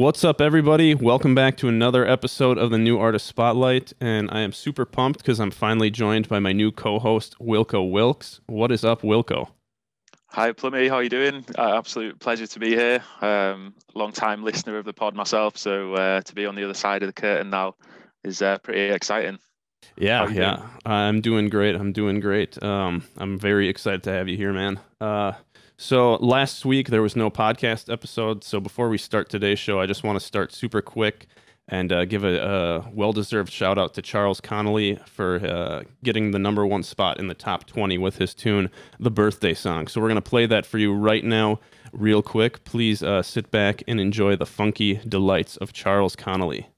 What's up, everybody? Welcome back to another episode of the New Artist Spotlight. And I am super pumped because I'm finally joined by my new co host, Wilco Wilkes. What is up, Wilco? Hi, Plummy. How are you doing? Uh, absolute pleasure to be here. Um, long time listener of the pod myself. So uh, to be on the other side of the curtain now is uh, pretty exciting. Yeah, yeah. Doing? I'm doing great. I'm doing great. Um, I'm very excited to have you here, man. So last week there was no podcast episode. So before we start today's show, I just want to start super quick and uh, give a, a, well-deserved shout out to Charles Connolly for uh, getting the number one spot in the top 20 with his tune, "The Birthday Song." So we're gonna play that for you right now, real quick. Please uh, sit back and enjoy the funky delights of Charles Connolly.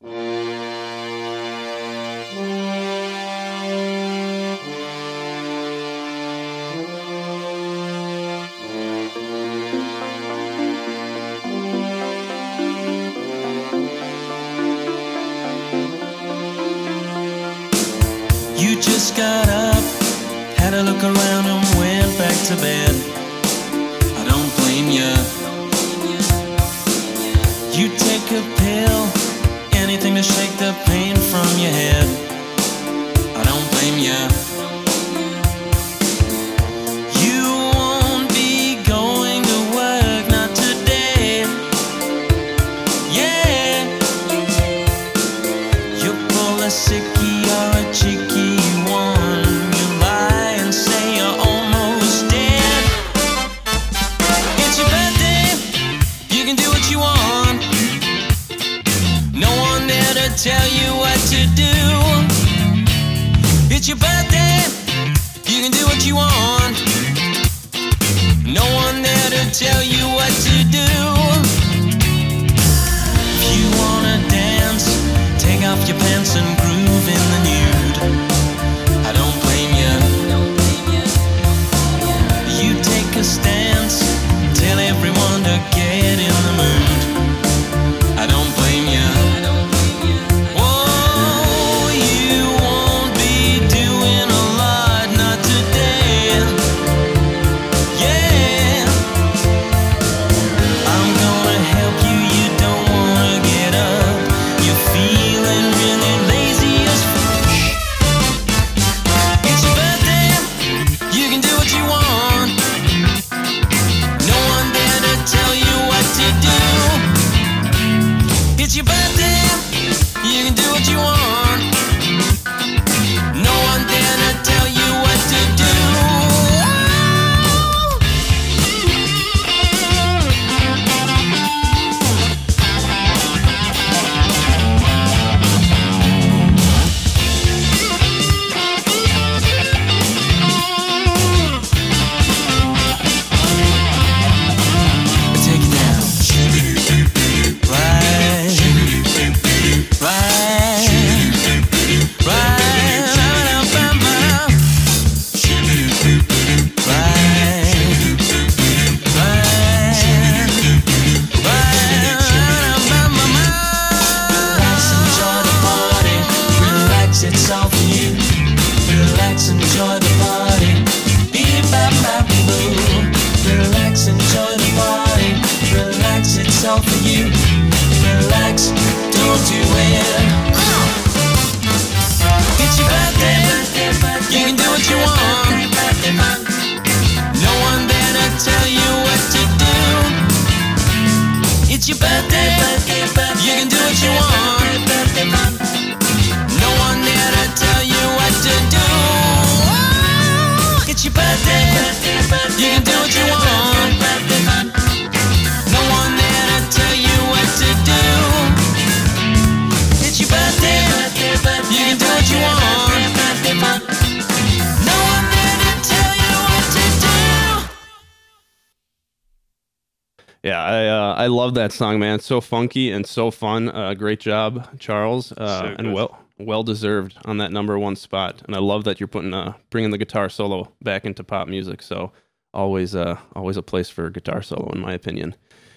Love that song, man. It's so funky and so fun. Uh, great job, Charles, uh, so and well well deserved on that number one spot. And I love that you're putting uh, bringing the guitar solo back into pop music. So always uh, always a place for a guitar solo, in my opinion.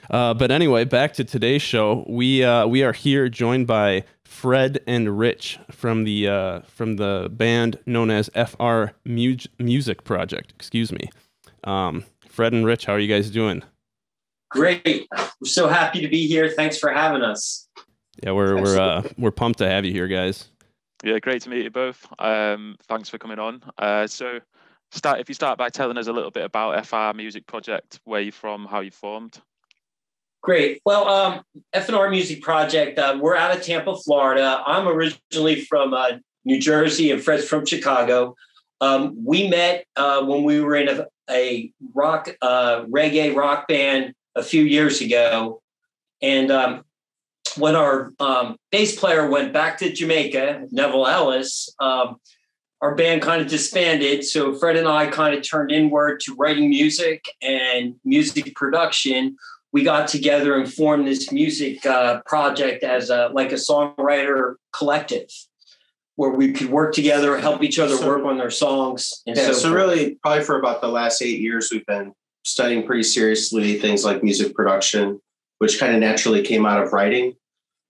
Uh, but anyway, back to today's show. We uh, we are here joined by Fred and Rich from the uh, from the band known as FR Music Project. Excuse me. Um, Fred and Rich, how are you guys doing? Great. We're so happy to be here. Thanks for having us. Yeah, we're we're uh, we're pumped to have you here, guys. Yeah, great to meet you both. Um, thanks for coming on. Uh, so, start if you start by telling us a little bit about FR Music Project, where you're from, how you formed. Great. Well, um, FNR Music Project, uh, we're out of Tampa, Florida. I'm originally from uh, New Jersey, and Fred's from Chicago. Um, we met uh, when we were in a, a rock, uh, reggae rock band a few years ago. And um, when our um, bass player went back to Jamaica, Neville Ellis, um, our band kind of disbanded. So Fred and I kind of turned inward to writing music and music production. We got together and formed this music uh, project as a like a songwriter collective where we could work together, help each other So- work on their songs. And Yeah, so, so really, probably for about the last eight years, we've been studying pretty seriously things like music production, which kind of naturally came out of writing.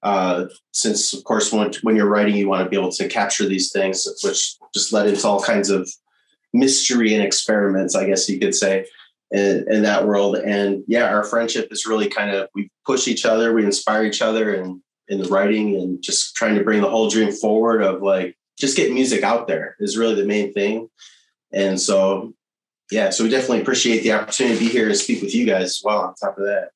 Uh, since, of course, when, when you're writing, you want to be able to capture these things, which just led into all kinds of mystery and experiments, I guess you could say, in, in that world. And yeah, our friendship is really kind of we push each other, we inspire each other, and in the writing and just trying to bring the whole dream forward of like just get music out there is really the main thing. And so, yeah, so we definitely appreciate the opportunity to be here and speak with you guys as well. On top of that,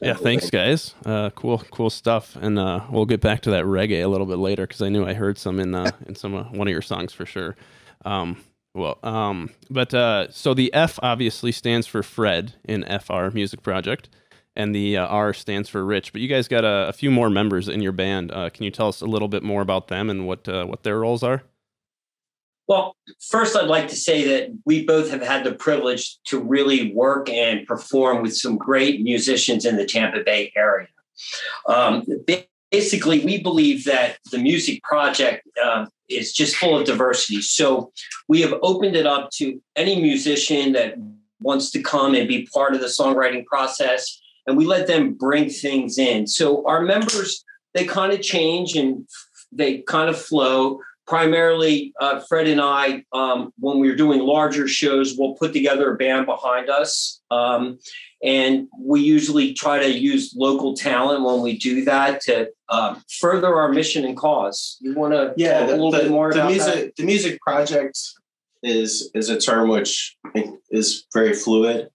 Yeah, thanks, guys. Uh, cool, cool stuff. And uh, we'll get back to that reggae a little bit later because I knew I heard some in uh, in some uh, one of your songs for sure. Um, well, um, but uh, so the F obviously stands for Fred in FR Music Project, and the uh, R stands for Rich. But you guys got a, a few more members in your band. Uh, can you tell us a little bit more about them and what uh, what their roles are? Well, first, I'd like to say that we both have had the privilege to really work and perform with some great musicians in the Tampa Bay area. Um, basically, we believe that the music project um, is just full of diversity. So we have opened it up to any musician that wants to come and be part of the songwriting process, and we let them bring things in. So our members, they kind of change and they kind of flow primarily uh, fred and i um, when we're doing larger shows we'll put together a band behind us um, and we usually try to use local talent when we do that to um, further our mission and cause you want to yeah, talk a little the- bit more the about music that the music project is is a term which is very fluid.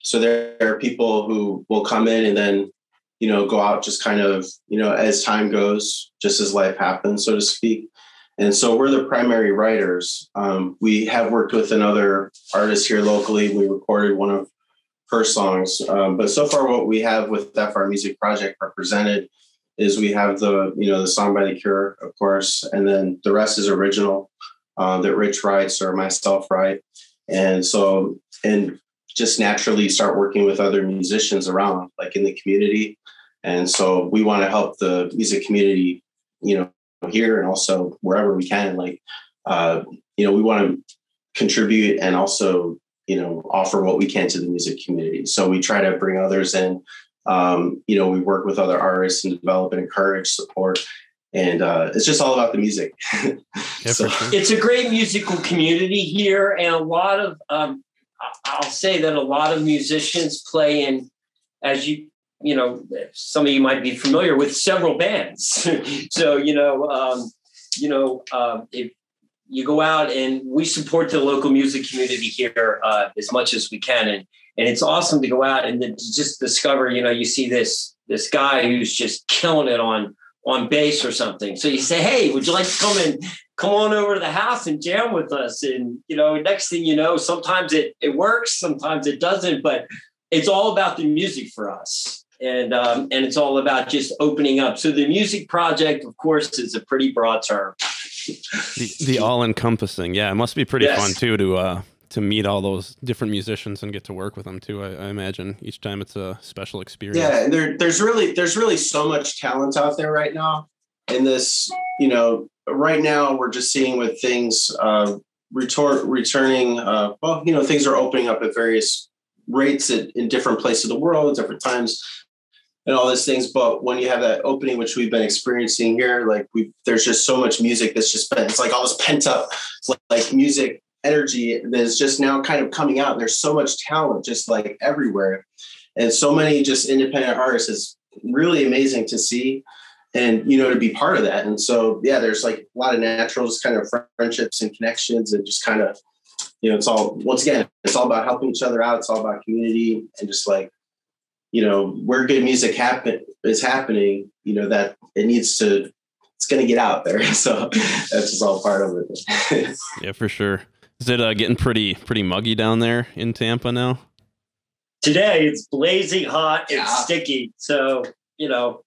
So there are people who will come in and then you know go out just kind of you know as time goes, just as life happens, so to speak. And so we're the primary writers. Um, we have worked with another artist here locally. We recorded one of her songs, um, but so far what we have with FR Music Project represented is we have the you know the song by the Cure, of course, and then the rest is original uh, that Rich writes or myself write, and so and just naturally start working with other musicians around, like in the community, and so we want to help the music community, you know, here and also wherever we can, like uh, you know, we want to contribute and also you know offer what we can to the music community. So we try to bring others in um, you know, we work with other artists and develop and encourage support. And uh, it's just all about the music. Yeah, So- sure. it's a great musical community here and a lot of um, i'll say that a lot of musicians play in as you you know some of you might be familiar with several bands. So you know um, you know uh, if you go out and we support the local music community here uh, as much as we can. And and it's awesome to go out and just discover you know you see this this guy who's just killing it on on bass or something. So you say hey would you like to come and come on over to the house and jam with us? And you know next thing you know sometimes it it works sometimes it doesn't but it's all about the music for us and um, and it's all about just opening up so the music project of course is a pretty broad term the, the all encompassing. Yeah, it must be pretty Yes. fun too to uh, to meet all those different musicians and get to work with them too. I, I imagine each time it's a special experience. Yeah, and there, there's really there's really so much talent out there right now. In this, you know, right now we're just seeing with things uh, retor- returning. Uh, well, you know, things are opening up at various rates at, in different places of the world, different times, and all these things. But when you have that opening, which we've been experiencing here, like we, there's just so much music that's just been. It's like all this pent up, like, like music energy that is just now kind of coming out. There's so much talent just like everywhere and so many just independent artists is really amazing to see and you know to be part of that and so yeah there's like a lot of natural just kind of friendships and connections and just kind of you know it's all once again it's all about helping each other out it's all about community and just like you know where good music happen is happening you know that it needs to it's going to get out there. So that's just all part of it. Yeah for sure. Is it uh, getting pretty pretty muggy down there in tampa now? Today it's blazing hot and Yeah. sticky. So you know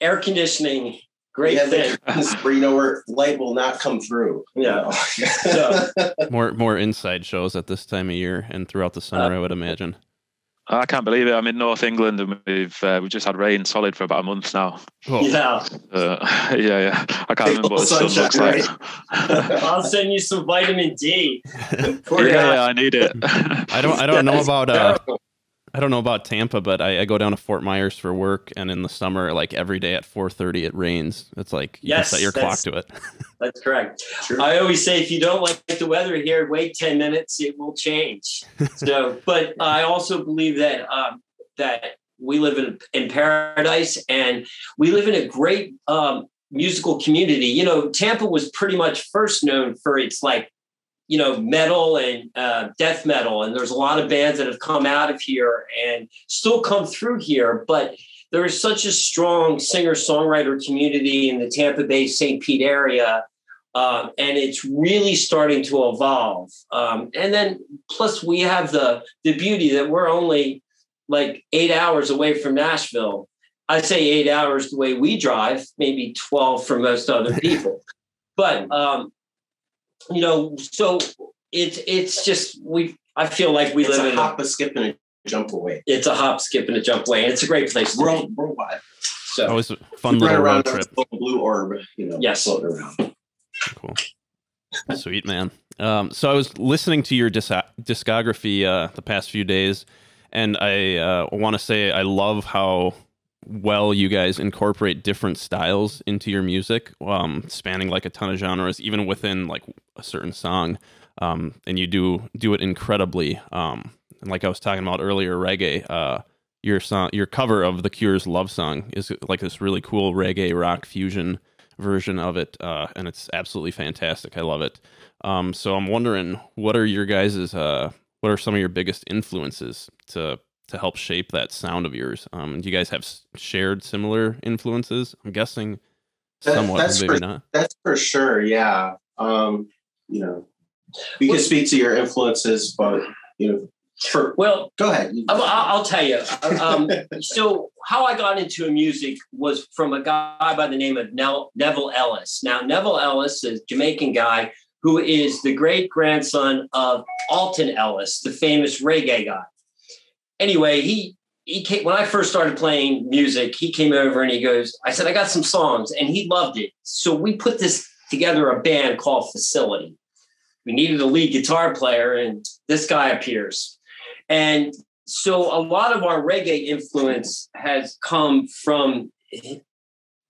air conditioning great yeah, thing. there's- where you know where light will not come through. You Yeah. know? So- more more inside shows at this time of year and throughout the summer i would imagine I can't believe it. I'm in North England and we've uh, we've just had rain solid for about a month now. oh, yeah Uh, yeah, yeah. I can't remember what the sun looks Sunshine, like. i'll send you some vitamin d yeah, yeah, I need it. i don't i don't know about uh terrible. I don't know about Tampa, but I, I go down to Fort Myers for work, and in the summer, like every day at 4:30, it rains. It's like you Yes, can set your clock to it. That's correct. Sure. I always say if you don't like the weather here, wait 10 minutes, it will change. So, but I also believe that um, that we live in, in paradise and we live in a great um, musical community. You know, Tampa was pretty much first known for its like, you know, metal and uh, death metal. And there's a lot of bands that have come out of here and still come through here. But there is such a strong singer songwriter community in the Tampa Bay St. Pete area. Um, and it's really starting to evolve. Um, and then plus we have the the beauty that we're only like eight hours away from Nashville. I say eight hours the way we drive, maybe 12 for most other people. but um, you know, so it's it's just we I feel like we it's live a in hop a skip and a jump away it's a hop, skip, and a jump away. And it's a great place to world be. worldwide So Always a fun run little around road trip. blue orb you know Yes. floating around Cool. Sweet man. Um, so I was listening to your dis- discography uh, the past few days, and I uh, want to say I love how well you guys incorporate different styles into your music, um, spanning like a ton of genres, even within like a certain song. Um, and you do do it incredibly. Um, and like I was talking about earlier, reggae. Uh, your song, your cover of The Cure's "Love Song" is like this really cool reggae rock fusion version of it, uh, and it's absolutely fantastic. I love it. Um, so I'm wondering, what are your guys's, uh, what are some of your biggest influences to to help shape that sound of yours? Um, do you guys have shared similar influences? I'm guessing That- somewhat, that's maybe for- not. That's for sure. Yeah. Um, you know, we can speak to your influences, but you know, for well, go ahead. I'll, I'll tell you. Um, so how I got into music was from a guy by the name of Neville Ellis. Now Neville Ellis is a Jamaican guy who is the great grandson of Alton Ellis, the famous reggae guy. Anyway, he he came when I first started playing music. He came over and he goes, "I said I got some songs," and he loved it. So we put this together a band called Facility. We needed a lead guitar player, and this guy appears. And so a lot of our reggae influence has come from,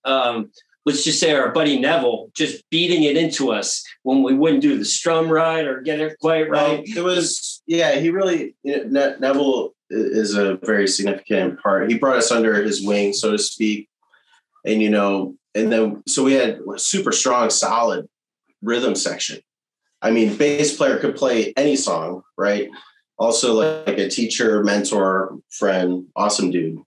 um, let's just say our buddy Neville just beating it into us when we wouldn't do the strum right or get it quite Well, right. it was yeah. He really you know, Ne- Neville is a very significant part. He brought us under his wing, so to speak, and you know, and then so we had a super strong, solid rhythm section. I mean, bass player could play any song, right? Also, like a teacher, mentor, friend, awesome dude.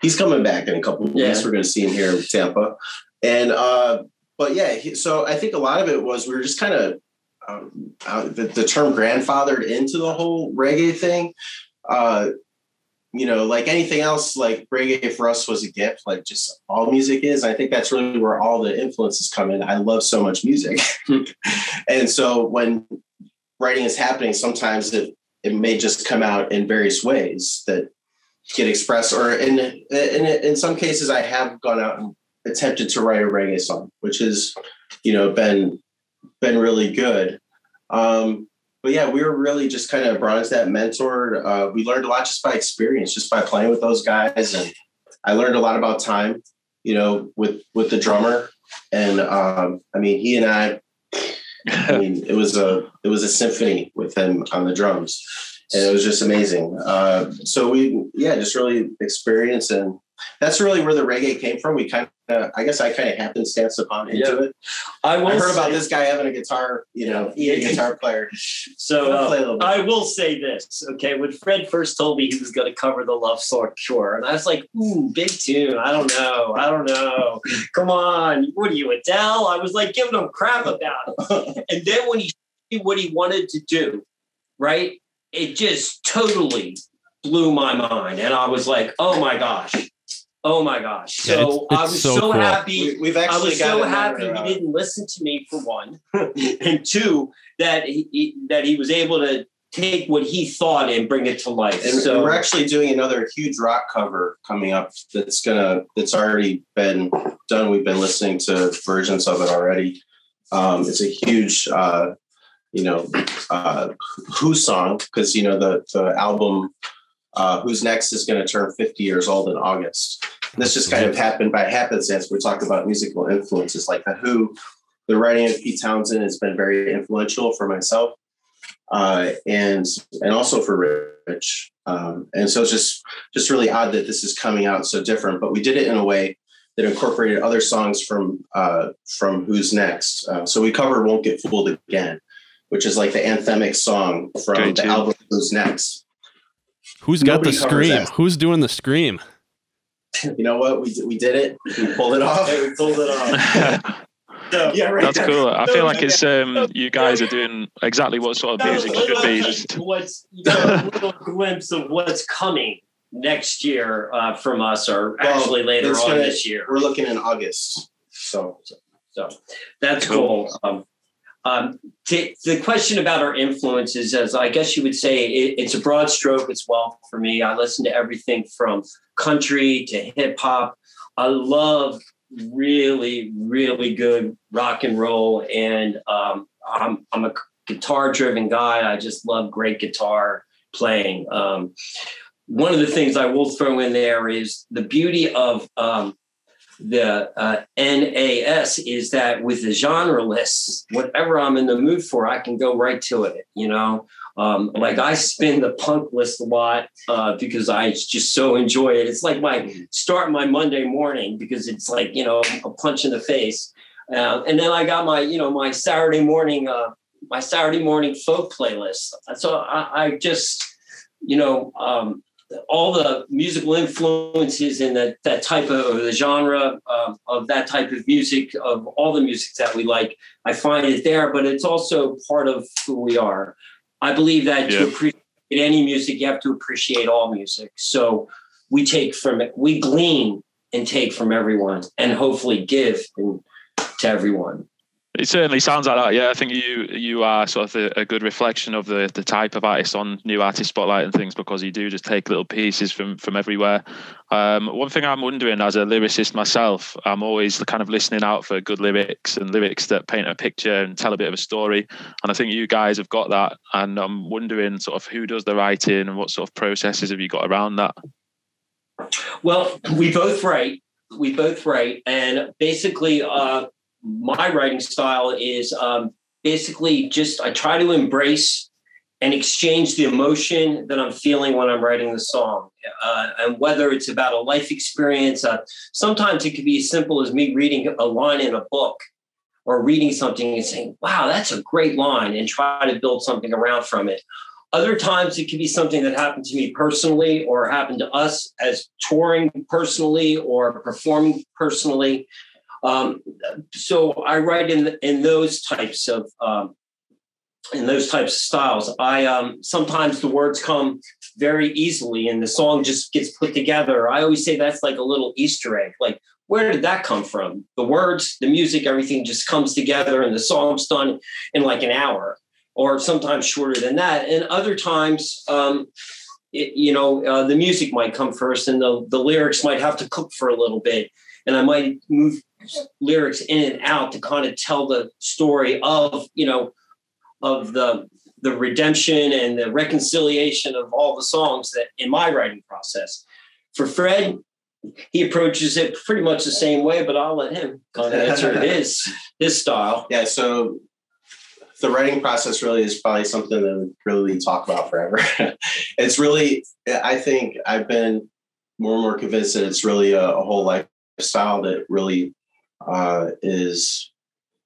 He's coming back in a couple of weeks. Yeah. We're going to see him here in Tampa, and uh, but yeah. He, so I think a lot of it was we were just kind of um, uh, the, the term grandfathered into the whole reggae thing. Uh, you know, like anything else, like reggae for us was a gift, like just all music is. I think that's really where all the influences come in. I love so much music. and so when writing is happening, sometimes it, it may just come out in various ways that get expressed, or in, in, in some cases, I have gone out and attempted to write a reggae song, which has, you know, been been really good. Um, but yeah, we were really just kind of brought into that mentor. Uh, we learned a lot just by experience, just by playing with those guys, and I learned a lot about time. You know, with with the drummer, and um, I mean, he and I. I mean, it was a it was a symphony with him on the drums, and it was just amazing. Uh, so we, yeah, just really experience, and that's really where the reggae came from. We kind of, I guess, I kind of happenstance upon into Yeah. it. I I heard about this guy having a guitar, you know, he a guitar player. So uh. I will say this, okay? When Fred first told me he was going to cover the Love Song Cure, and I was like, "Ooh, big tune! I don't know, I don't know. Come on, what are you, Adele?" I was like giving him crap about it, and then when he what he wanted to do, right? It just totally blew my mind, and I was like, "Oh my gosh, oh my gosh!" Yeah, So it's- I was so so, cool. happy. We, we've I actually was got so happy he didn't listen to me for one, and two that he, he- that he was able to take what he thought and bring it to life. And so we're actually doing another huge rock cover coming up that's gonna that's already been done. We've been listening to versions of it already. Um, it's a huge uh, you know, uh, Who song because you know the the album uh, Who's Next is going to turn 50 years old in August. This just kind of happened by happenstance. We're talking about musical influences like the Who. The writing of Pete Townshend has been very influential for myself, uh, and and also for Rich. Um, and so it's just just really odd that this is coming out so different. But we did it in a way that incorporated other songs from uh, from Who's Next. Uh, so we covered "Won't Get Fooled Again," which is like the anthemic song from Great the tune. album "Who's Next." Who's got the scream? that. Who's doing the scream? You know what? We we did it. We pulled it off. we pulled it off. So, Yeah, right. That's cool. I feel like it's um, you guys are doing exactly what sort of music should be. Just what's you know, a little glimpse of what's coming next year uh, from us, or actually later on gonna- this year. We're looking in August. So So that's Cool. cool. Um, um, to, the question about our influences, as I guess you would say, it, it's a broad stroke as well for me. I listen to everything from country to hip hop. I love really, really good rock and roll, and um, I'm I'm a guitar driven guy. I just love great guitar playing. Um, one of the things I will throw in there is the beauty of um, the uh, NAS is that with the genre lists, whatever I'm in the mood for, I can go right to it. You know, um, like I spin the punk list a lot uh, because I just so enjoy it. It's like my start my Monday morning because it's like you know a punch in the face. Uh, and then I got my you know my Saturday morning uh, my Saturday morning folk playlist. So I, I just you know um, all the musical influences and that that type of or the genre um, of that type of music of all the music that we like i find it there but it's also part of who we are. I believe that Yeah. to appreciate any music you have to appreciate all music. So we take from it we glean and take from everyone and hopefully give to everyone It certainly sounds like that. Yeah, I think you you are sort of a, a good reflection of the the type of artist on New Artist Spotlight and things because you do just take little pieces from from everywhere. Um, one thing I'm wondering as a lyricist myself, I'm always kind of listening out for good lyrics and lyrics that paint a picture and tell a bit of a story. And I think you guys have got that. And I'm wondering sort of who does the writing and what sort of processes have you got around that? Well, we both write. We both write, and basically, uh, my writing style is um, basically just I try to embrace and exchange the emotion that I'm feeling when I'm writing the song, uh, and whether it's about a life experience. Uh, sometimes it could be as simple as me reading a line in a book or reading something and saying, "Wow, that's a great line," and try to build something around from it. Other times it could be something that happened to me personally or happened to us as touring personally or performing personally. Um, so I write in in those types of um, in those types of styles. I um, sometimes the words come very easily and the song just gets put together. I always say that's like a little Easter egg. Like where did that come from? The words, the music, everything just comes together and the song's done in like an hour or sometimes shorter than that. And other times, um, it, you know, uh, the music might come first and the, the lyrics might have to cook for a little bit. And I might move lyrics in and out to kind of tell the story of, you know, of the the redemption and the reconciliation of all the songs that in my writing process. For Fred, he approaches it pretty much the same way, but I'll let him kind of answer his his style. yeah, so the writing process really is probably something that we really talk about forever. it's really, I think I've been more and more convinced that it's really a, a whole lifestyle that really uh, is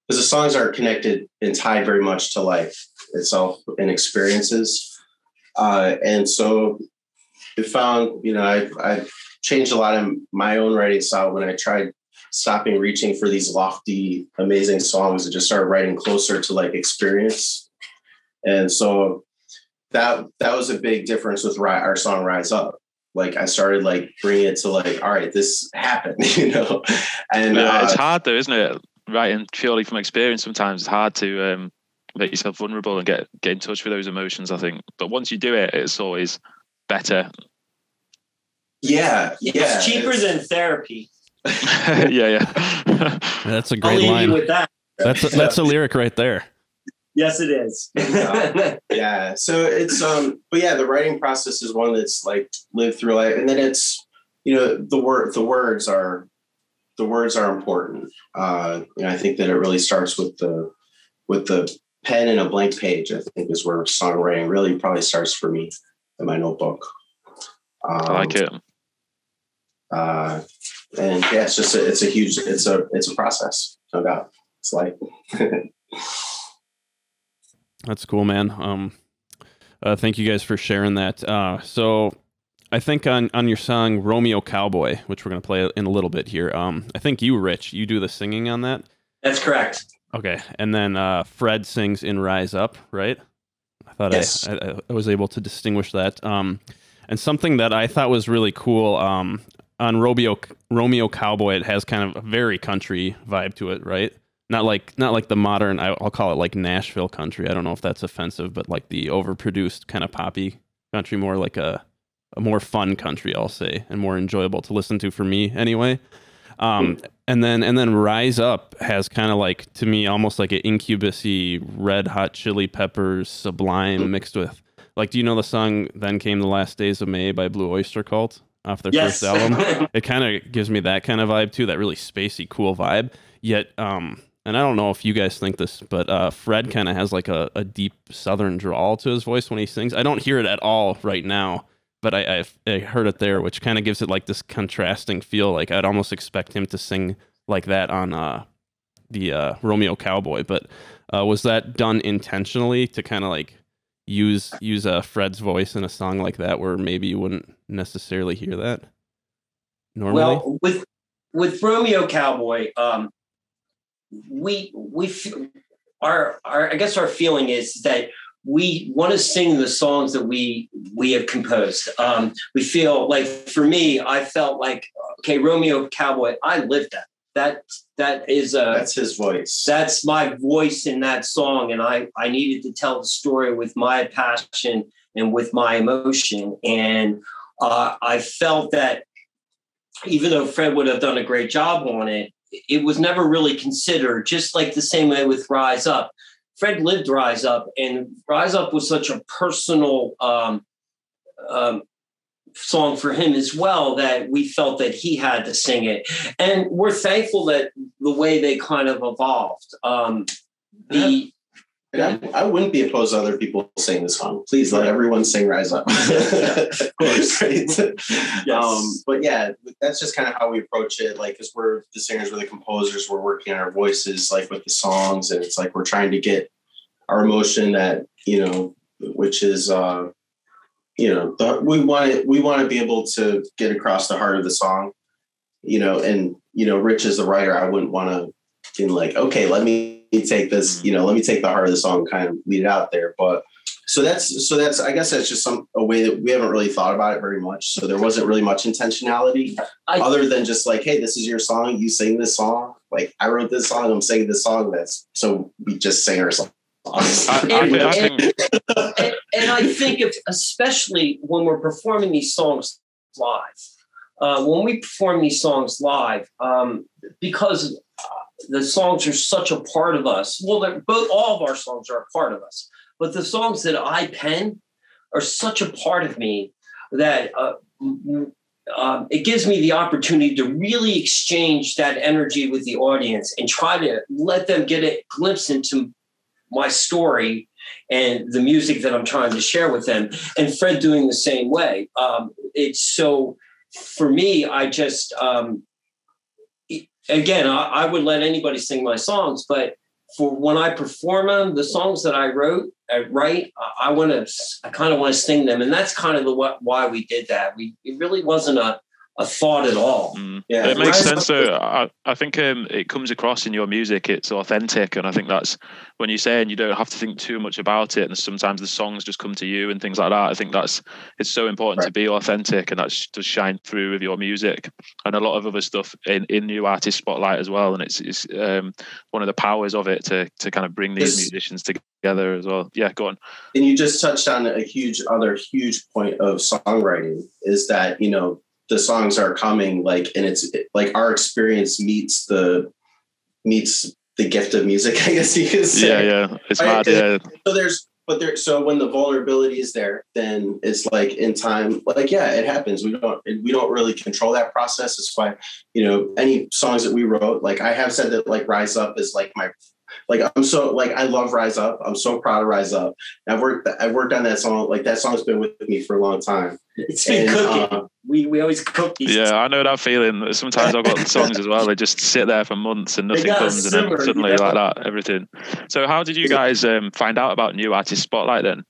because the songs are connected and tied very much to life itself and experiences. Uh, and so it found, you know, I've, I've changed a lot of my own writing style when I tried stopping reaching for these lofty, amazing songs and just started writing closer to like experience. And so that that was a big difference with our song "Rise Up." Like I started like bringing it to like, all right, this happened, you know. And yeah, uh, it's hard though, isn't it? Writing purely from experience, sometimes it's hard to um, make yourself vulnerable and get get in touch with those emotions. I think, but once you do it, it's always better. Yeah, yeah. It's cheaper than therapy. yeah, yeah. That's a I'll great leave line. you with that. That's a, that's a lyric right there. Yes, it is. Yeah. yeah. So it's um, but yeah, the writing process is one that's like lived through life, and then it's you know the word the words are the words are important. Uh, and I think that it really starts with the with the pen and a blank page. I think is where songwriting really probably starts for me in my notebook. Um, I like it. Uh, and yeah, it's just a, it's a huge it's a it's a process, no doubt. It's like That's cool, man. Um, uh, thank you guys for sharing that. Uh, so I think on on your song Romeo Cowboy, which we're gonna play in a little bit here. Um, I think you, Rich, you do the singing on that. That's correct. Okay, and then uh, Fred sings in "Rise Up," right? I thought Yes. I, I, I was able to distinguish that. Um, and something that I thought was really cool um, on Romeo Romeo Cowboy, it has kind of a very country vibe to it, right? Not like not like the modern. I'll call it like Nashville country. I don't know if that's offensive, but like the overproduced kind of poppy country, more like a a more fun country, I'll say, and more enjoyable to listen to for me anyway. Um, and then and then Rise Up has kind of like to me almost like an incubusy Red Hot Chili Peppers Sublime mixed with like do you know the song Then Came the Last Days of May by Blue Oyster Cult off their Yes. first album? it kind of gives me that kind of vibe too, that really spacey cool vibe. Yet um and I don't know if you guys think this, but uh, Fred kind of has like a, a deep southern drawl to his voice when he sings. I don't hear it at all right now, but I, I've, I heard it there, which kind of gives it like this contrasting feel. Like I'd almost expect him to sing like that on uh, the uh, Romeo Cowboy. But uh, was that done intentionally to kind of like use use uh, Fred's voice in a song like that, where maybe you wouldn't necessarily hear that normally? Well, with with Romeo Cowboy, um, we we our our I guess our feeling is that we want to sing the songs that we we have composed. Um, we feel like for me, I felt like okay, Romeo Cowboy, I lived that. That that is a that's his voice. that's my voice in that song and i i needed to tell the story with my passion and with my emotion and uh, i felt that even though fred would have done a great job on it it was never really considered just like the same way with rise up. Fred lived rise up and rise up was such a personal um, um, song for him as well that we felt that he had to sing it. And we're thankful that the way they kind of evolved um the And I, I wouldn't be opposed to other people singing this song. Please let everyone sing "Rise Up." of course. right? Yes. Um, but yeah, that's just kind of how we approach it. Like, because we're the singers, we're the composers, we're working on our voices, like with the songs, and it's like we're trying to get our emotion that you know, which is uh, you know, the, we want it. We want to be able to get across the heart of the song. You know, and you know, Rich is the writer. I wouldn't want to be like, okay, let me take this, you know, let me take the heart of the song and kind of lead it out there. But so that's so that's I guess that's just some a way that we haven't really thought about it very much. So there wasn't really much intentionality I- other than just like, hey, this is your song, you sing this song. Like I wrote this song, I'm singing this song. That's so we just sing our song. I, I, think- I think and, and I think if, especially when we're performing these songs live, uh, when we perform these songs live, um, because the songs are such a part of us. Well, they're both all of our songs are a part of us, but the songs that I pen are such a part of me that uh, um, it gives me the opportunity to really exchange that energy with the audience and try to let them get a glimpse into my story and the music that I'm trying to share with them. And Fred doing the same way. Um, it's so for me, I just um, again, I, I would let anybody sing my songs, but for when I perform them, the songs that I wrote, I write, I want to, I kind of want to sing them, and that's kind of the why we did that. We it really wasn't a a thought at all. Mm. Yeah, it makes sense. So I, I think um, it comes across in your music. It's authentic, and I think that's when you say and you don't have to think too much about it, and sometimes the songs just come to you and things like that. I think that's it's so important right. to be authentic, and that does shine through with your music and a lot of other stuff in, in new artist spotlight as well. And it's it's um, one of the powers of it to to kind of bring these musicians together as well. Yeah, go on. And you just touched on a huge other huge point of songwriting is that you know the songs are coming like and it's like our experience meets the meets the gift of music i guess you could say. Yeah yeah. It's right? mad yeah. so there's but there so when the vulnerability is there then it's like in time like yeah it happens. We don't we don't really control that process. It's why you know any songs that we wrote like i have said that like rise up is like my like I'm so like I love Rise Up. I'm so proud of Rise Up. I've worked I've worked on that song. Like that song's been with me for a long time. It's been and, cooking. Uh, we we always cook these. Yeah, I know that feeling. Sometimes I've got songs as well. They just sit there for months and nothing comes, simmer, and then suddenly you know? like that, everything. So how did you guys um, find out about New Artist Spotlight then?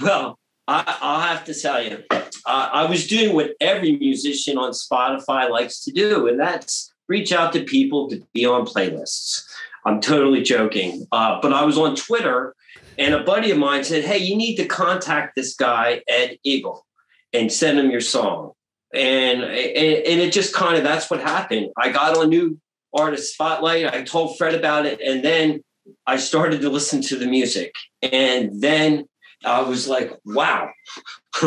Well, I, will have to tell you, uh, I was doing what every musician on Spotify likes to do, and that's reach out to people to be on playlists. I'm totally joking. Uh, but I was on Twitter and a buddy of mine said, Hey, you need to contact this guy, Ed Eagle, and send him your song. And, and, and it just kind of that's what happened. I got on New Artist Spotlight. I told Fred about it. And then I started to listen to the music. And then I was like, wow,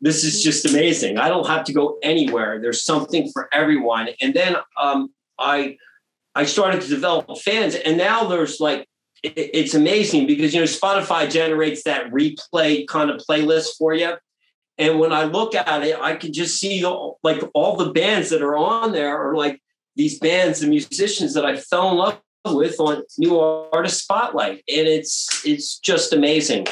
this is just amazing. I don't have to go anywhere. There's something for everyone. And then um, I I started to develop fans, and now there's like it's amazing because you know Spotify generates that replay kind of playlist for you. And when I look at it, I can just see all, like all the bands that are on there are like these bands and musicians that I fell in love with on New Artist Spotlight, and it's it's just amazing.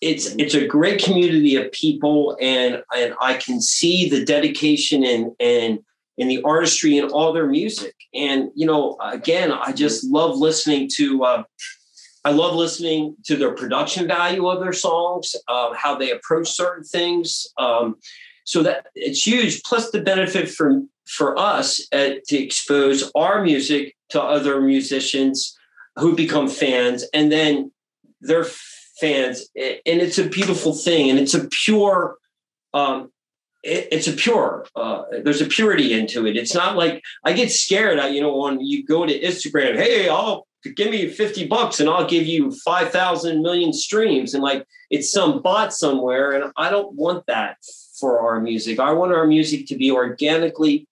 It's it's a great community of people, and and I can see the dedication and and in the artistry in all their music. And you know, again, I just love listening to. Uh, I love listening to their production value of their songs, uh, how they approach certain things. Um, so that it's huge. Plus the benefit for for us uh, to expose our music to other musicians who become fans, and then their fans. And it's a beautiful thing, and it's a pure um, it, it's a pure uh, there's a purity into it. It's not like i get scared. I, you know when you go to instagram hey i'll give me 50 bucks and i'll give you 5000 million streams. And like it's some bot somewhere and i don't want that for our music. I want our music to be organically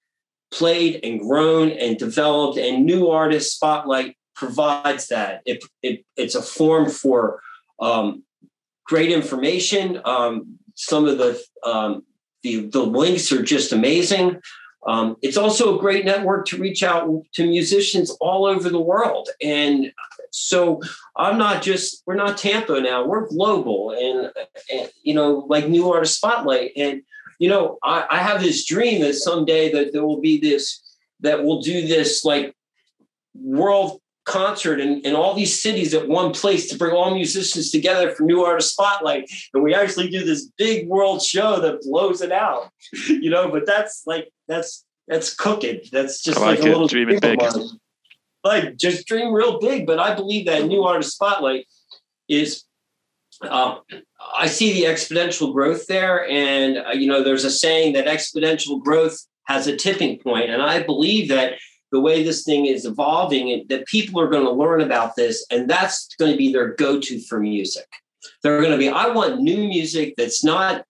played and grown and developed and new artist spotlight provides that. It, it it's a form for um, great information. Um, some of the um, the, the links are just amazing. Um, it's also a great network to reach out to musicians all over the world. And so I'm not just, we're not Tampa now, we're global and, and you know, like New Artist Spotlight. And, you know, I, I have this dream that someday that there will be this, that will do this like world concert in, in all these cities at one place to bring all musicians together for New Artist Spotlight. And we actually do this big world show that blows it out, you know, but that's like, that's, that's cooking. That's just like, like, a little dreaming big. Like just dream real big. But I believe that New Artist Spotlight is, um, I see the exponential growth there. And, uh, you know, there's a saying that exponential growth has a tipping point, And I believe that the way this thing is evolving that people are going to learn about this and that's going to be their go-to for music. They're going to be i want new music that's not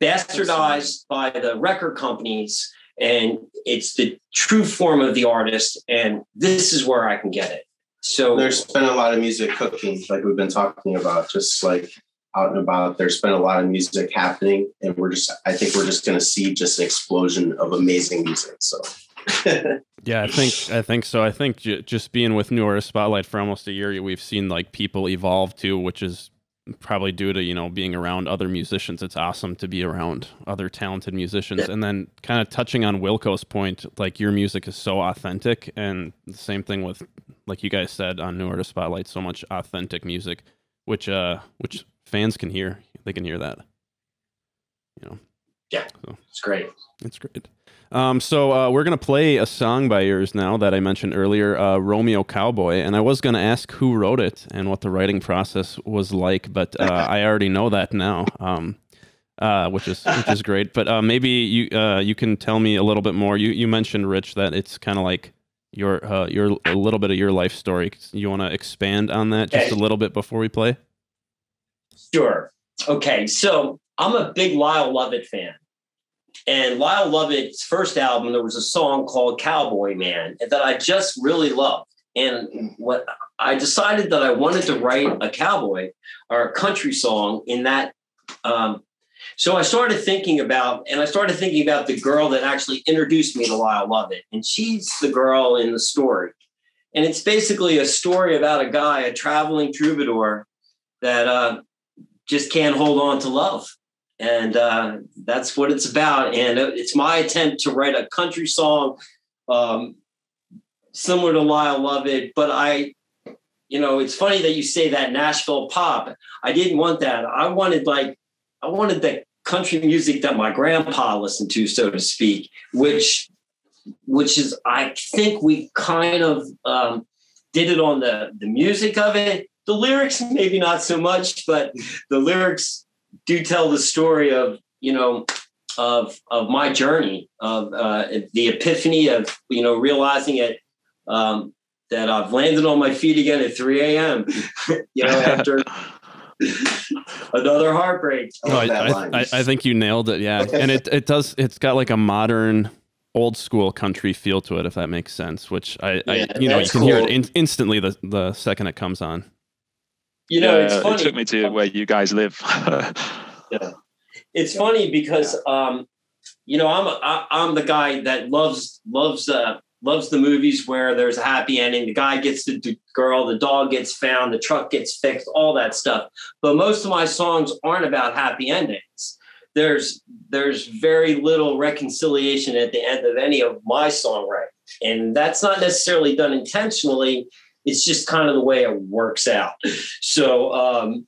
bastardized by the record companies and it's the true form of the artist and this is where i can get it. So there's been a lot of music cooking like we've been talking about just like out and about there's been a lot of music happening and we're just i think we're just going to see just an explosion of amazing music so Yeah, I think I think so. I think j- just being with New Artist Spotlight for almost a year, we've seen like people evolve too, which is probably due to you know being around other musicians. It's awesome to be around other talented musicians, and then kind of touching on Wilco's point, like your music is so authentic, and the same thing with like you guys said on New Artist Spotlight, so much authentic music, which uh which fans can hear. They can hear that. You know, Yeah. so, It's great. it's great. Um, so uh, we're gonna play a song by yours now that I mentioned earlier, uh, "Romeo Cowboy," and I was gonna ask who wrote it and what the writing process was like, but uh, I already know that now, um, uh, which is which is great. But uh, maybe you uh, you can tell me a little bit more. You you mentioned Rich that it's kind of like your uh, your a little bit of your life story. You want to expand on that just a little bit before we play? Sure. Okay. So I'm a big Lyle Lovett fan. And Lyle Lovett's first album, there was a song called Cowboy Man that I just really loved. And what I decided that I wanted to write a cowboy or a country song in that. Um, so I started thinking about, and I started thinking about the girl that actually introduced me to Lyle Lovett. And she's the girl in the story. And it's basically a story about a guy, a traveling troubadour that uh, just can't hold on to love and uh, that's what it's about. And it's my attempt to write a country song um, similar to lyle lovett but i you know it's funny that you say that nashville pop. I didn't want that. I wanted like i wanted the country music that my grandpa listened to so to speak which which is i think we kind of um, did it on the the music of it. The lyrics maybe not so much but the lyrics do tell the story of you know of of my journey of uh, the epiphany of you know realizing it um, that I've landed on my feet again at 3 a.m. you know after another heartbreak. No, I, I, I, I think you nailed it. Yeah, and it it does. It's got like a modern, old school country feel to it, if that makes sense. Which I, Yeah, I you know, you that's can hear it in, instantly the the second it comes on. You know, Yeah, it's funny. It took me to where you guys live. yeah. it's funny because um, you know I'm a, I, I'm the guy that loves loves uh, loves the movies where there's a happy ending. The guy gets the d- girl, the dog gets found, the truck gets fixed, all that stuff. But most of my songs aren't about happy endings. There's there's very little reconciliation at the end of any of my songwriting, and that's not necessarily done intentionally. It's just kind of the way it works out. So. Um,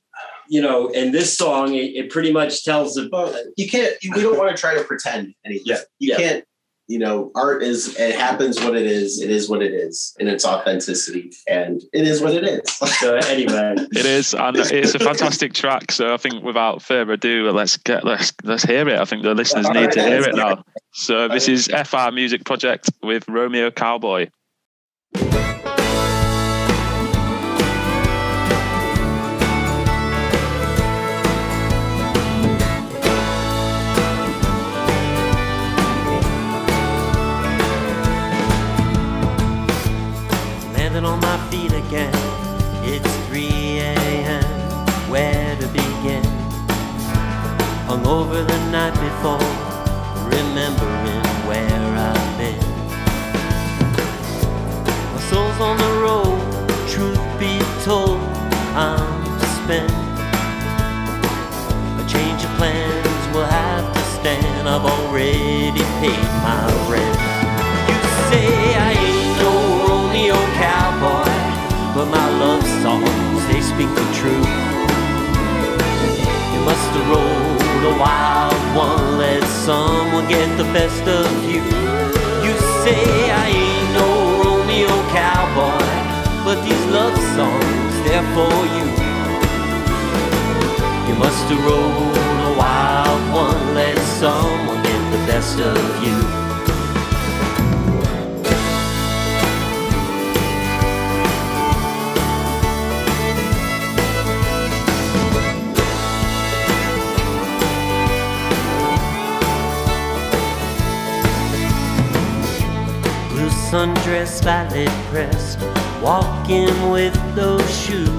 you know, and this song, it, it pretty much tells the Well, you can't. We don't want to try to pretend anything. Yeah, You yeah. can't. You know, art is. It happens what it is. It is what it is, in its authenticity, and it is what it is. So anyway, It is, and it's a fantastic track. So I think, without further ado, let's get let's let's hear it. I think the listeners need to hear it now. So this is FR Music Project with Romeo Cowboy. Landing on my feet again. It's 3 a.m. Where to begin? Hung over the night before, remembering where I've been. My soul's on the road, truth be told, I'm spent. A change of plans will have to stand. I've already paid my rent. Speak the truth. You must have rolled a wild one, let someone get the best of you. You say I ain't no Romeo cowboy, but these love songs, they're for you. You must have rolled a wild one, let someone get the best of you. Sundress, slightly pressed, walking with those shoes.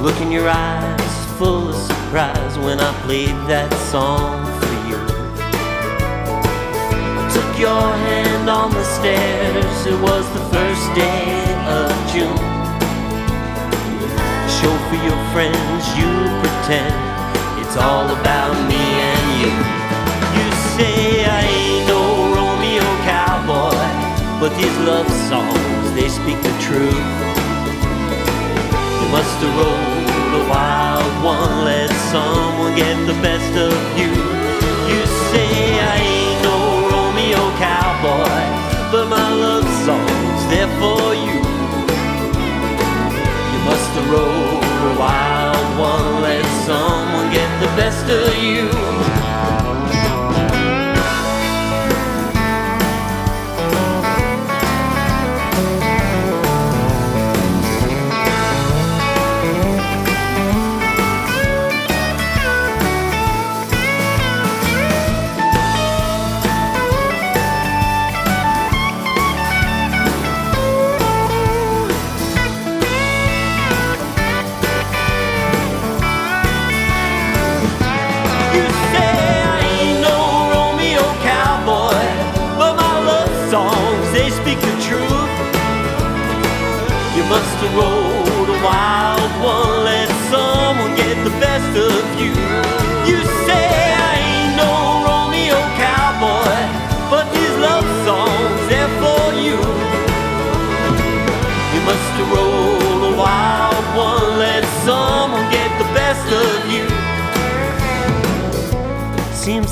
Look in your eyes, full of surprise when I played that song for you. I took your hand on the stairs. It was the first day of June. Show for your friends, you pretend it's all about me and you. You say but these love songs, they speak the truth. You must have rolled a wild one, let someone get the best of you. You say I ain't no Romeo cowboy, but my love songs, they're for you. You must have rolled a wild one, let someone get the best of you.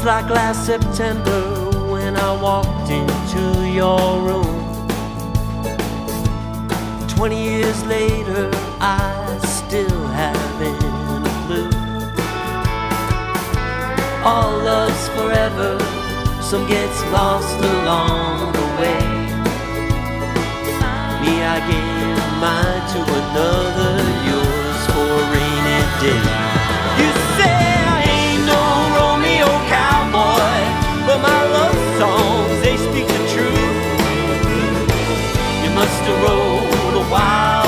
Seems like last September when I walked into your room. Twenty years later, I still haven't a clue. All love's forever, some gets lost along the way. Me, I gave mine to another, yours for a rainy day. But my love songs they speak the truth. You must have rolled a wild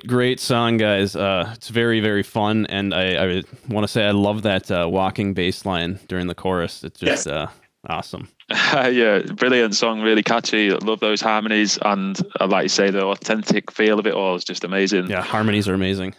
great, great song, guys. Uh, it's very, very fun, and I, I want to say I love that uh, walking bass line during the chorus. It's just uh, awesome. yeah, brilliant song, really catchy. Love those harmonies, and uh, like you say, the authentic feel of it all is just amazing. Yeah, harmonies are amazing.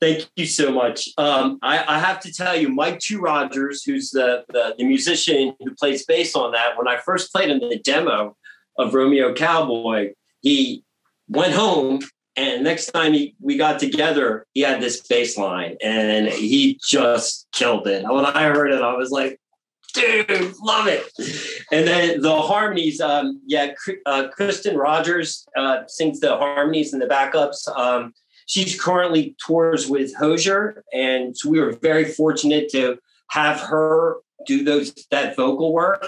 Thank you so much. Um, I, I have to tell you, Mike Two Rogers, who's the, the the musician who plays bass on that, when I first played in the demo of Romeo Cowboy, he went home and next time he, we got together, he had this bass line and he just killed it. When I heard it, I was like, dude, love it. And then the harmonies, um, yeah, uh, Kristen Rogers uh, sings the harmonies and the backups. Um, she's currently tours with Hozier, and so we were very fortunate to have her do those that vocal work.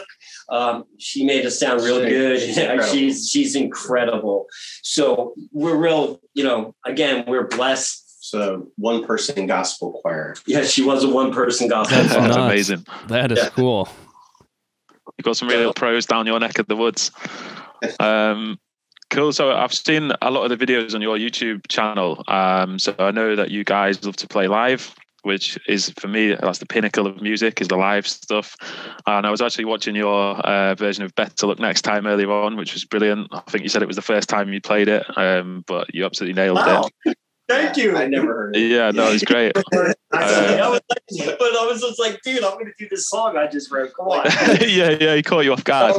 Um, she made us sound real She- good. she's incredible. she's she's incredible. So we're real, you know. Again, we're blessed. So one person gospel choir. Yeah, she was a one person gospel. That's Oh, that's amazing. That is Yeah. cool. You've got some real pros down your neck of the woods. Um, cool. So I've seen a lot of the videos on your YouTube channel. Um, so I know that you guys love to play live, which is for me that's the pinnacle of music is the live stuff. And I was actually watching your uh, version of Better Luck Next Time earlier on, which was brilliant. I think you said it was the first time you played it, um, but you absolutely nailed Wow. it. Thank you. I never heard it. Yeah, no, it's great. I was like- but I was just like, dude, I'm going to do this song I just wrote. Come on. yeah, yeah, he caught you off guard.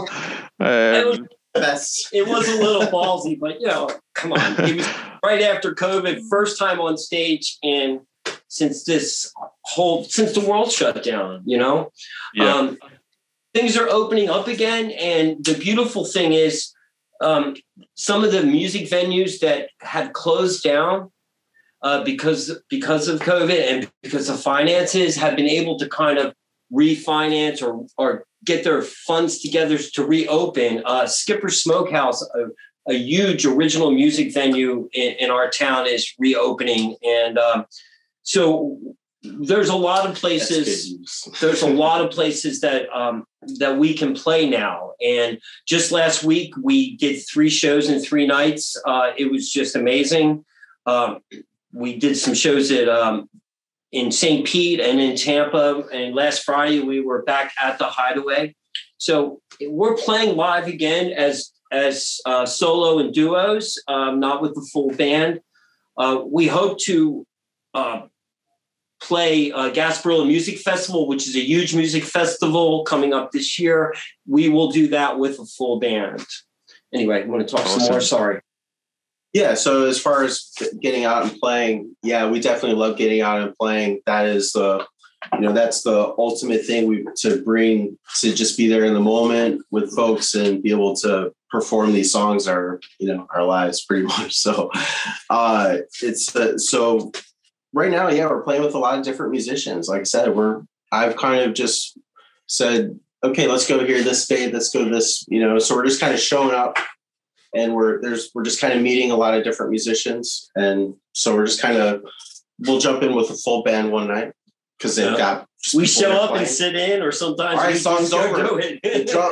It was- Um, That's it was a little ballsy, but you know, come on. It was right after COVID, first time on stage and since this whole since the world shut down, you know. Yeah. Um, things are opening up again, and the beautiful thing is um, some of the music venues that had closed down uh, because because of COVID and because of finances have been able to kind of refinance or or get their funds together to reopen. Uh, Skipper Smokehouse, a, a huge original music venue in, in our town, is reopening, and um, so there's a lot of places there's a lot of places that um, that we can play now. And just last week we did three shows in three nights. Uh, it was just amazing. Um, we did some shows at um, in St. Pete and in Tampa. And last Friday we were back at the Hideaway. So we're playing live again as as uh, solo and duos, um, not with the full band. Uh, we hope to uh, play uh, Gasparilla Music Festival, which is a huge music festival coming up this year. We will do that with a full band. Anyway, I want to talk some more. Sorry. Yeah. So as far as getting out and playing, yeah, we definitely love getting out and playing. That is the, you know, that's the ultimate thing we to bring to just be there in the moment with folks and be able to perform these songs are, you know, our lives pretty much. So, uh, it's uh, so right now, yeah, we're playing with a lot of different musicians. Like I said, we're I've kind of just said, okay, let's go here this day, let's go this, you know. So we're just kind of showing up and we're there's we're just kind of meeting a lot of different musicians and so we're just kind of we'll jump in with a full band one night because they've Yeah. got We show up and sit in, or sometimes All right, we song's over. do it. drum,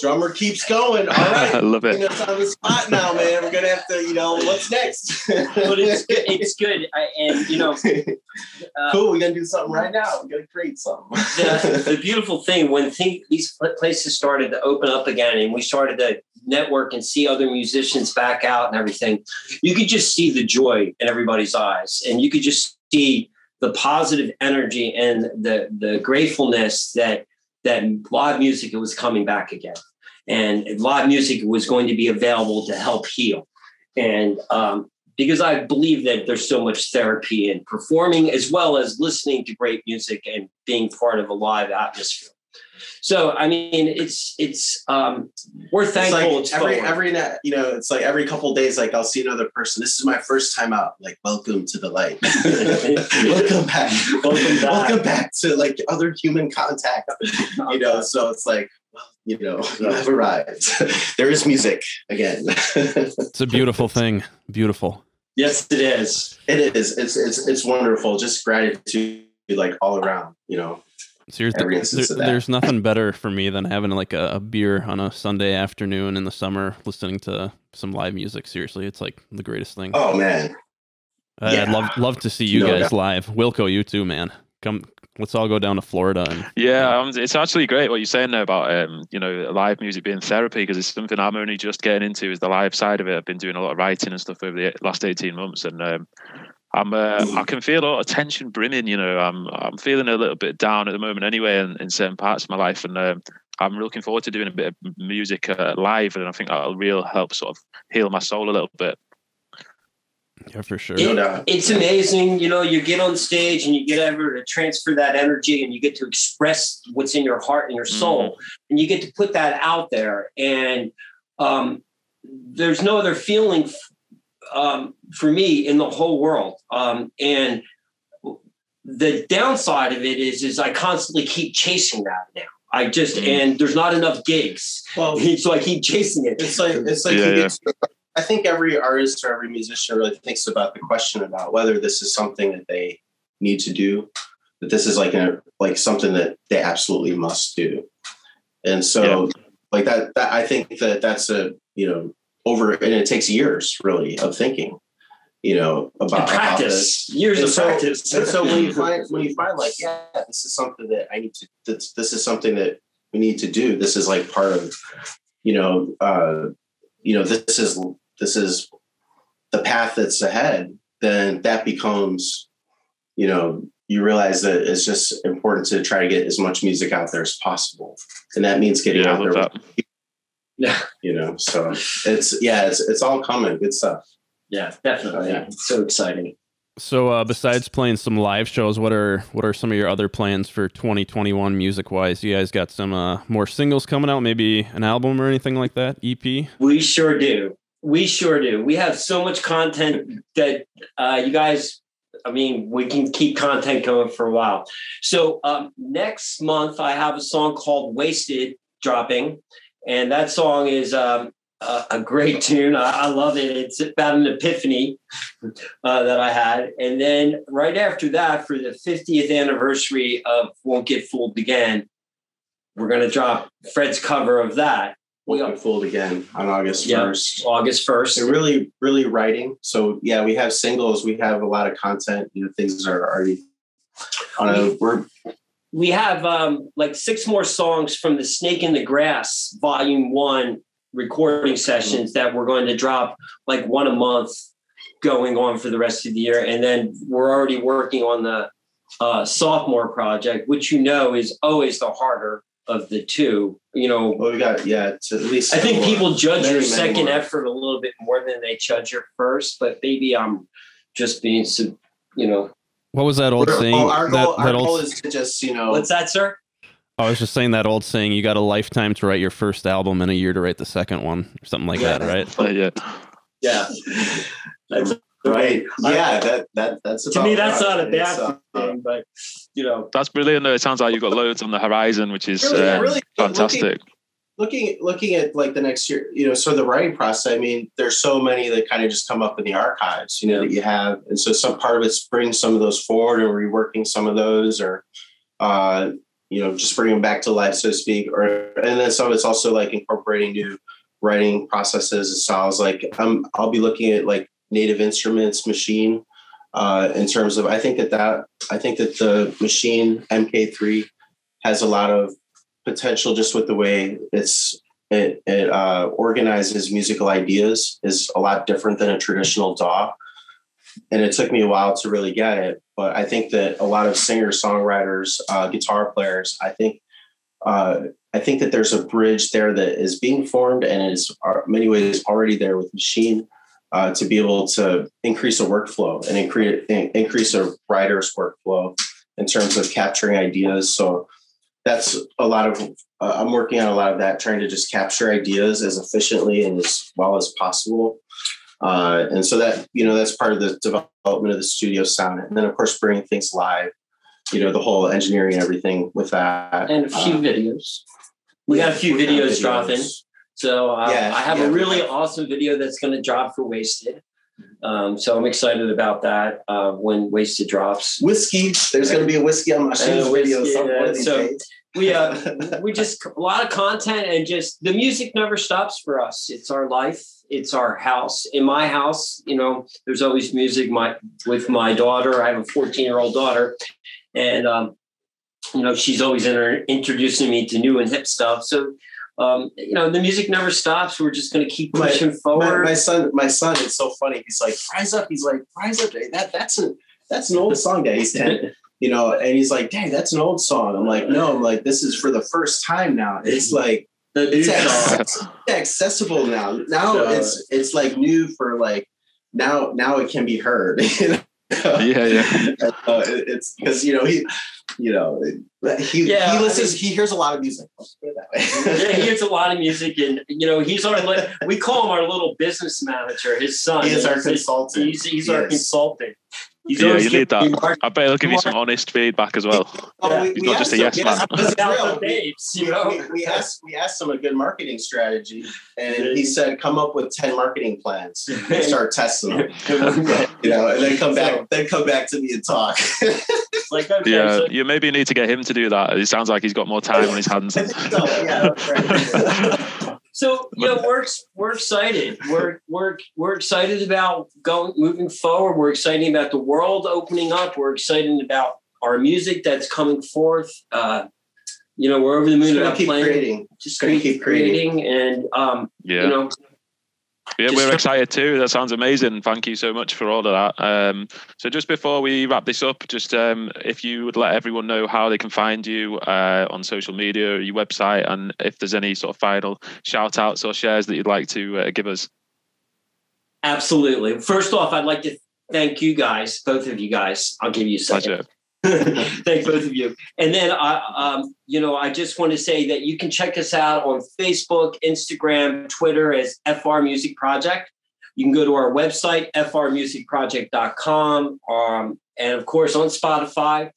drummer keeps going. All I love it. know, it's on the spot now man. We're gonna have to you know what's next? But it's good. It's good, I, and you know, uh, cool we're gonna do something right now. We're gonna create something. The, the beautiful thing when thing, these places started to open up again and we started to network and see other musicians back out and everything you could just see the joy in everybody's eyes. And you could just see the positive energy and the the gratefulness that that live music was coming back again and live music was going to be available to help heal and um, because I believe that there's so much therapy in performing as well as listening to great music and being part of a live atmosphere. So I mean, it's it's um, we're It's thankful. like It's, every forward. every you know, it's like every couple days, like I'll see another person. This is my first time out. Like, welcome to the light. welcome back. Welcome back. Welcome back to like other human contact. You know, so it's like, you know, you have arrived. there is music again. It's a beautiful thing. Beautiful. yes, it is. is. It's it's it's wonderful. Just gratitude, like all around. You know. Seriously, there- there's nothing better for me than having like a, a beer on a Sunday afternoon in the summer, listening to some live music. Seriously, it's like the greatest thing. Oh man. I'd love love to see you No guys doubt. live. Wilco, you too, man. Come, let's all go down to Florida and Yeah, um, it's actually great what you're saying there about um, you know live music being therapy because it's something I'm only just getting into is the live side of it. I've been doing a lot of writing and stuff over the last 18 months, and um, I'm uh, I can feel a lot of tension brimming. You know, I'm I'm feeling a little bit down at the moment anyway, in, in certain parts of my life, and um, I'm looking forward to doing a bit of music uh, live, and I think that'll real help sort of heal my soul a little bit. Yeah, for sure. No It- doubt. it's amazing. You know, you get on stage and you get ever to transfer that energy and you get to express what's in your heart and your soul and you get to put that out there. And um, there's no other feeling f- um, for me in the whole world. Um, and the downside of it is, is I constantly keep chasing that now. I just, Mm. and there's not enough gigs. Well, So I keep chasing it. it's like it's like Yeah, you yeah. get to- I think every artist or every musician really thinks about the question about whether this is something that they need to do, that this is like a like something that they absolutely must do. And so like that that I think that that's a you know over and it takes years really of thinking, you know, about, And about practice, this. years And of so- practice. And so when you find when you find like, yeah, this is something that I need to this this is something that we need to do. This is like part of, you know, uh, you know, this is this is the path that's ahead, then that becomes, you know, you realize that it's just important to try to get as much music out there as possible. And that means getting Yeah, out there love with. Yeah. You know, so it's yeah, it's it's all coming. Good stuff. Yeah, definitely. Yeah. It's so exciting. So uh, besides playing some live shows, what are what are some of your other plans for 2021 music wise? You guys got some uh, more singles coming out, maybe an album or anything like that? EP? We sure do. We sure do. We have so much content that uh, you guys, I mean, we can keep content going for a while. So um, next month, I have a song called Wasted dropping. And that song is um, a, a great tune. I, I love it. It's about an epiphany uh, that I had. And then right after that, for the 50th anniversary of Won't Get Fooled Again, we're going to drop Fred's cover of that. We'll get fooled again on August Yeah. first. August 1st. They're really, really writing. So yeah, we have singles. We have a lot of content. You know, things are already on a. We're we have um, like six more songs from the Snake in the Grass Volume One recording sessions that we're going to drop like one a month going on for the rest of the year, and then we're already working on the uh, sophomore project, which you know is always the harder of the two. You know, well, we got yeah. To at least I think more. people judge Many, your many second more. effort a little bit more than they judge your first, but maybe I'm just being, so, you know, What was that old We're- saying? well, our goal, that, our that goal is to just you know. what's that, sir? I was just saying that old saying, you got a lifetime to write your first album and a year to write the second one, or something like Yeah. that, right? But yeah, Yeah. That's Right. I- Yeah. That that that's to me, that's not a bad It's, uh, thing, but you know, that's brilliant. Though it sounds like you've got loads on the horizon, which is Really, uh, really fantastic. looking looking at like the next year, you know, so the writing process. I mean, there's so many that kind of just come up in the archives, you know, that you have, and so some part of it's bringing some of those forward and reworking some of those, or uh, you know, just bringing them back to life, so to speak, or and then some of it's also like incorporating new writing processes and styles. Like um, I'll be looking at like native instruments, Maschine. Uh, in terms of, I think that that I think that the Maschine MK3 has a lot of potential just with the way it's it, it uh, organizes musical ideas is a lot different than a traditional DAW. And it took me a while to really get it, but I think that a lot of singers, songwriters, uh, guitar players, I think, uh, I think that there's a bridge there that is being formed and is many ways already there with Maschine uh, to be able to increase a workflow and increase increase a writer's workflow in terms of capturing ideas. So that's a lot of uh, i'm working on a lot of that trying to just capture ideas as efficiently and as well as possible uh, and so that you know that's part of the development of the studio sound and then of course bringing things live you know the whole engineering and everything with that and a few Uh, videos. We got a few got videos dropping. So uh, Yeah, I have yeah. a really awesome video that's going to drop for Wasted. Um, so I'm excited about that uh, when Wasted drops. whiskey there's going to be a whiskey on my shoes Uh, video whiskey, yeah, so- days. We uh, we just a lot of content and just the music never stops for us. It's our life. It's our house. In my house, you know, there's always music. My with my daughter, I have a 14 year old daughter, and um, you know, she's always inter- introducing me to new and hip stuff. So. Um, you know, the music never stops. We're just going to keep pushing my, forward. my son, my son, it's so funny. He's like, "Rise up!" He's like, "Rise up!" That that's a that's an old song, Dad. He's ten, you know, and he's like, dang that's an old song." I'm like, "No, I'm like, this is for the first time now. It's like the new it's song. access- accessible now. Now So- it's it's like new for like now now it can be heard." you know? Yeah, yeah. Uh, it's because you know he, you know, he Yeah, he I listens. mean- he hears a lot of music. Let's put it that way. yeah, he hears a lot of music, and you know, he's our li- we call him our little business manager. His son, He is our He's- consultant. He's, he's He our is. consultant. He's Yeah, you need that. I bet he'll give you some honest feedback as well. Oh, we- He's we not just asked a him- yes man. asked him- market it's about real. babes, you we, know. we, we asked we asked him a good marketing strategy, and he said, "Come up with ten marketing plans and start testing them." You know, and then come back, then come back to me and talk. Like okay, Yeah, so you maybe need to get him to do that. It sounds like he's got more time on his hands. So, yeah, that's right. So you know, we're we're excited. We're we're we're excited about going moving forward. We're excited about the world opening up. We're excited about our music that's coming forth. Uh, you know, we're over the moon Just about keep playing. creating. Just gonna keep keep creating. creating, and um, Yeah. you know, Yeah, we're excited too. That sounds amazing. Thank you so much for all of that. Um, so, just before we wrap this up, just um, if you would let everyone know how they can find you uh, on social media, or your website, and if there's any sort of final shout outs or shares that you'd like to uh, give us. Absolutely. First off, I'd like to thank you guys, both of you guys. I'll give you a second. Pleasure. Thank both of you. And then I, um, you know, I just want to say that you can check us out on Facebook, Instagram, Twitter as FR Music Project. You can go to our website, frmusicproject.com, um, and of course on Spotify. You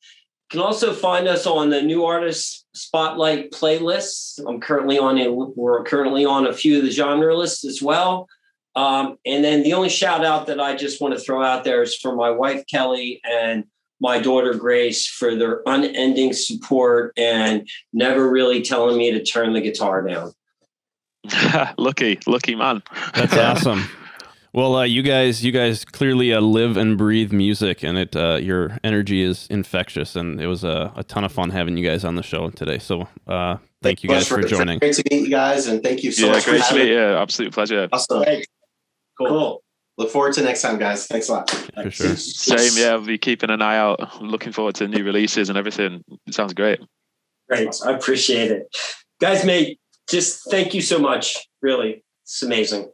can also find us on the New Artist Spotlight playlist. I'm currently on a, we're currently on a few of the genre lists as well. Um, and then the only shout out that I just want to throw out there is for my wife Kelly and my daughter Grace for their unending support and never really telling me to turn the guitar down. lucky, lucky man. That's awesome. Well, uh, you guys, you guys clearly uh, live and breathe music, and it uh, your energy is infectious, and it was a, a ton of fun having you guys on the show today. So, uh, thank you guys for joining. Great to meet you guys, and thank you so yeah, much great for to meet having you. Absolute pleasure. Awesome. Cool. Look forward to next time, guys. Thanks a lot. For sure. Same, yeah. I'll be keeping an eye out. Looking forward to new releases and everything. It sounds great. Great. I appreciate it. Guys, mate, just thank you so much. Really. It's amazing.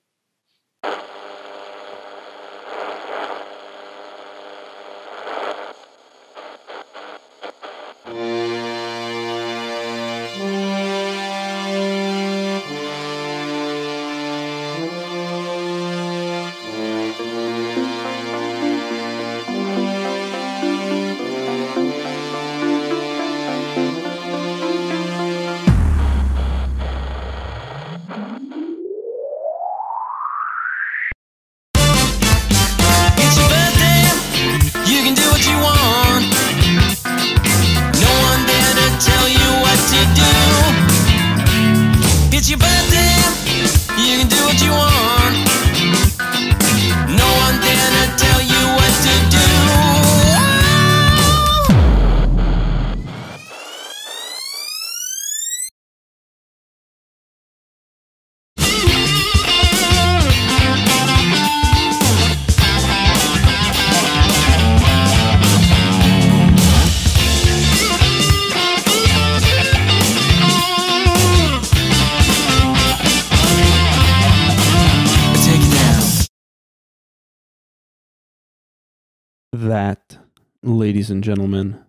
That, ladies and gentlemen,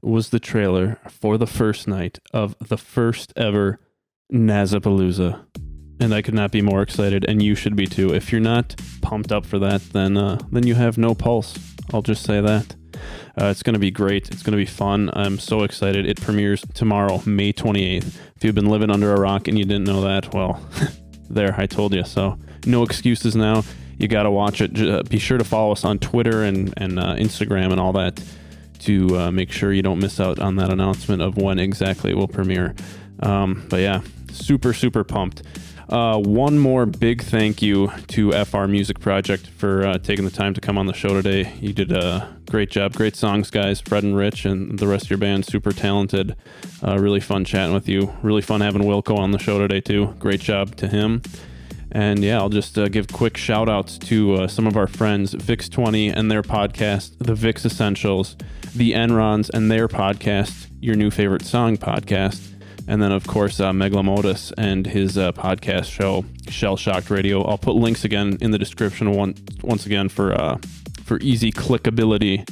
was the trailer for the first night of the first ever Nazapalooza. And I could not be more excited, and you should be too. If you're not pumped up for that, then uh, then you have no pulse. I'll just say that. Uh, it's going to be great. It's going to be fun. I'm so excited. It premieres tomorrow, May 28th. If you've been living under a rock and you didn't know that, well, there, I told you. So, no excuses now. You got to watch it. Uh, be sure to follow us on Twitter and, and uh, Instagram and all that to uh, make sure you don't miss out on that announcement of when exactly it will premiere. Um, but yeah, super, super pumped. Uh, one more big thank you to FR Music Project for uh, taking the time to come on the show today. You did a great job. Great songs, guys. Fred and Rich and the rest of your band, super talented. Really fun chatting with you. Really fun having Wilco on the show today, too. Great job to him. And yeah, I'll just uh, give quick shout outs to uh, some of our friends, Vix20 and their podcast, The Vix Essentials, The Enrons and their podcast, Your New Favorite Song podcast, and then, of course, uh, and his uh, podcast show, Shell Shocked Radio. I'll put links again in the description one, once again for, uh, for easy clickability.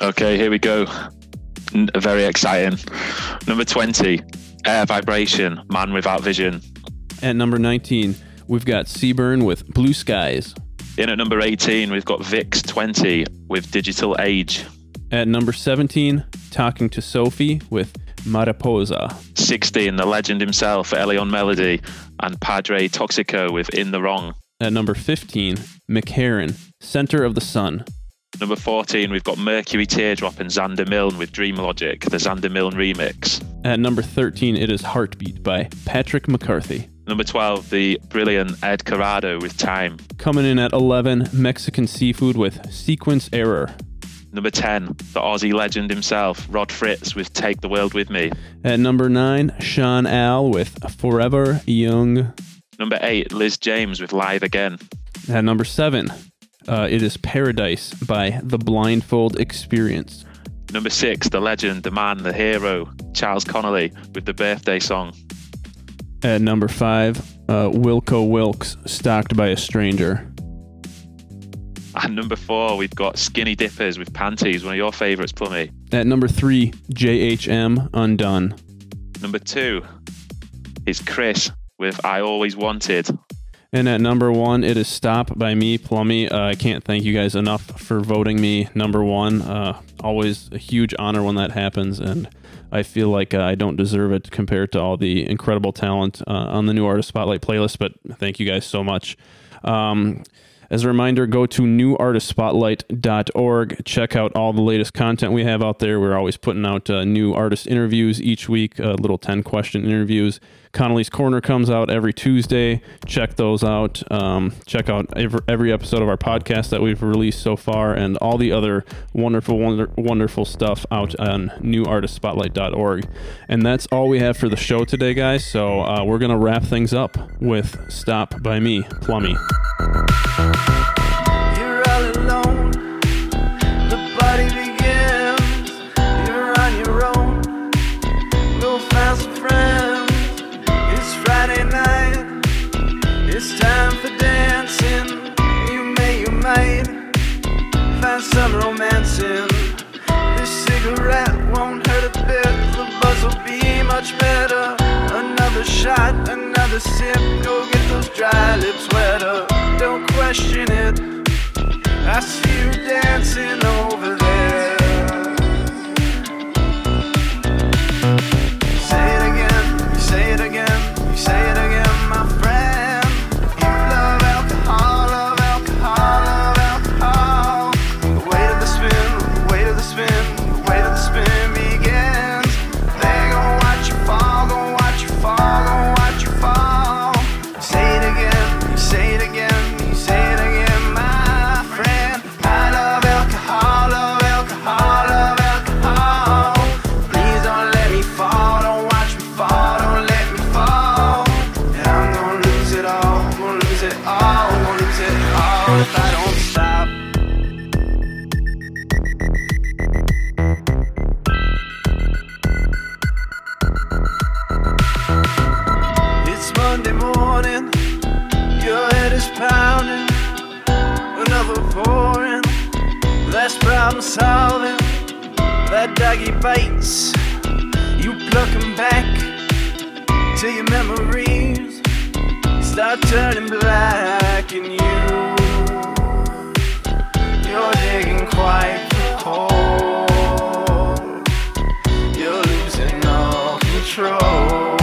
Okay, here we go. Very exciting. Number 20, Air Vibration, Man Without Vision. At number 19, we've got Seaburn with Blue Skies. In at number 18, we've got Vix 20 with Digital Age. At number 17, Talking to Sophie with Mariposa. 16, the legend himself, Elion Melody, and Padre Toxico with In the Wrong. At number 15, McHerron, Center of the Sun. Number 14, we've got Mercury Teardrop and Xander Milne with Dream Logic, the Xander Milne remix. At number 13, it is Heartbeat by Patrick McCarthy. Number 12, the brilliant Ed Corrado with Time. Coming in at 11, Mexican Seafood with Sequence Error. Number 10, the Aussie legend himself, Rod Fritz, with Take the World With Me. At number nine, Sean Al with Forever Young. Number 8, Liz James with Live Again. At number seven, uh, it is Paradise by The Blindfold Experience. Number 6, the legend, the man, the hero, Charles Connolly, with the birthday song. At number five, uh, Wilco Wilkes, Stalked by a Stranger. And number 4, we've got Skinny Dippers with Panties, one of your favourites, Plummy. At number three, JHM Undone. Number 2 is Chris with I Always Wanted. And at number one, it is Stop by me, Plummy. Uh, I can't thank you guys enough for voting me number one. Uh, always a huge honor when that happens, and I feel like uh, I don't deserve it compared to all the incredible talent uh, on the New Artist Spotlight playlist, but thank you guys so much. Um, as a reminder, go to newartistspotlight.org. Check out all the latest content we have out there. We're always putting out uh, new artist interviews each week, uh, little 10 question interviews. Connolly's Corner comes out every Tuesday. Check those out. Um, check out every, episode of our podcast that we've released so far and all the other wonderful, wonder, wonderful stuff out on newartistspotlight.org. And that's all we have for the show today, guys. So uh, we're going to wrap things up with Stop by Me, Plummy. A bit. The buzz will be much better. Another shot, another sip. Go get those dry lips wetter. Don't question it. I see you dancing over bites, you pluck them back till your memories start turning black, and you you're digging quite the hole. You're losing all control.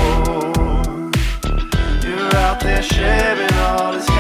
You're out there shaving all this.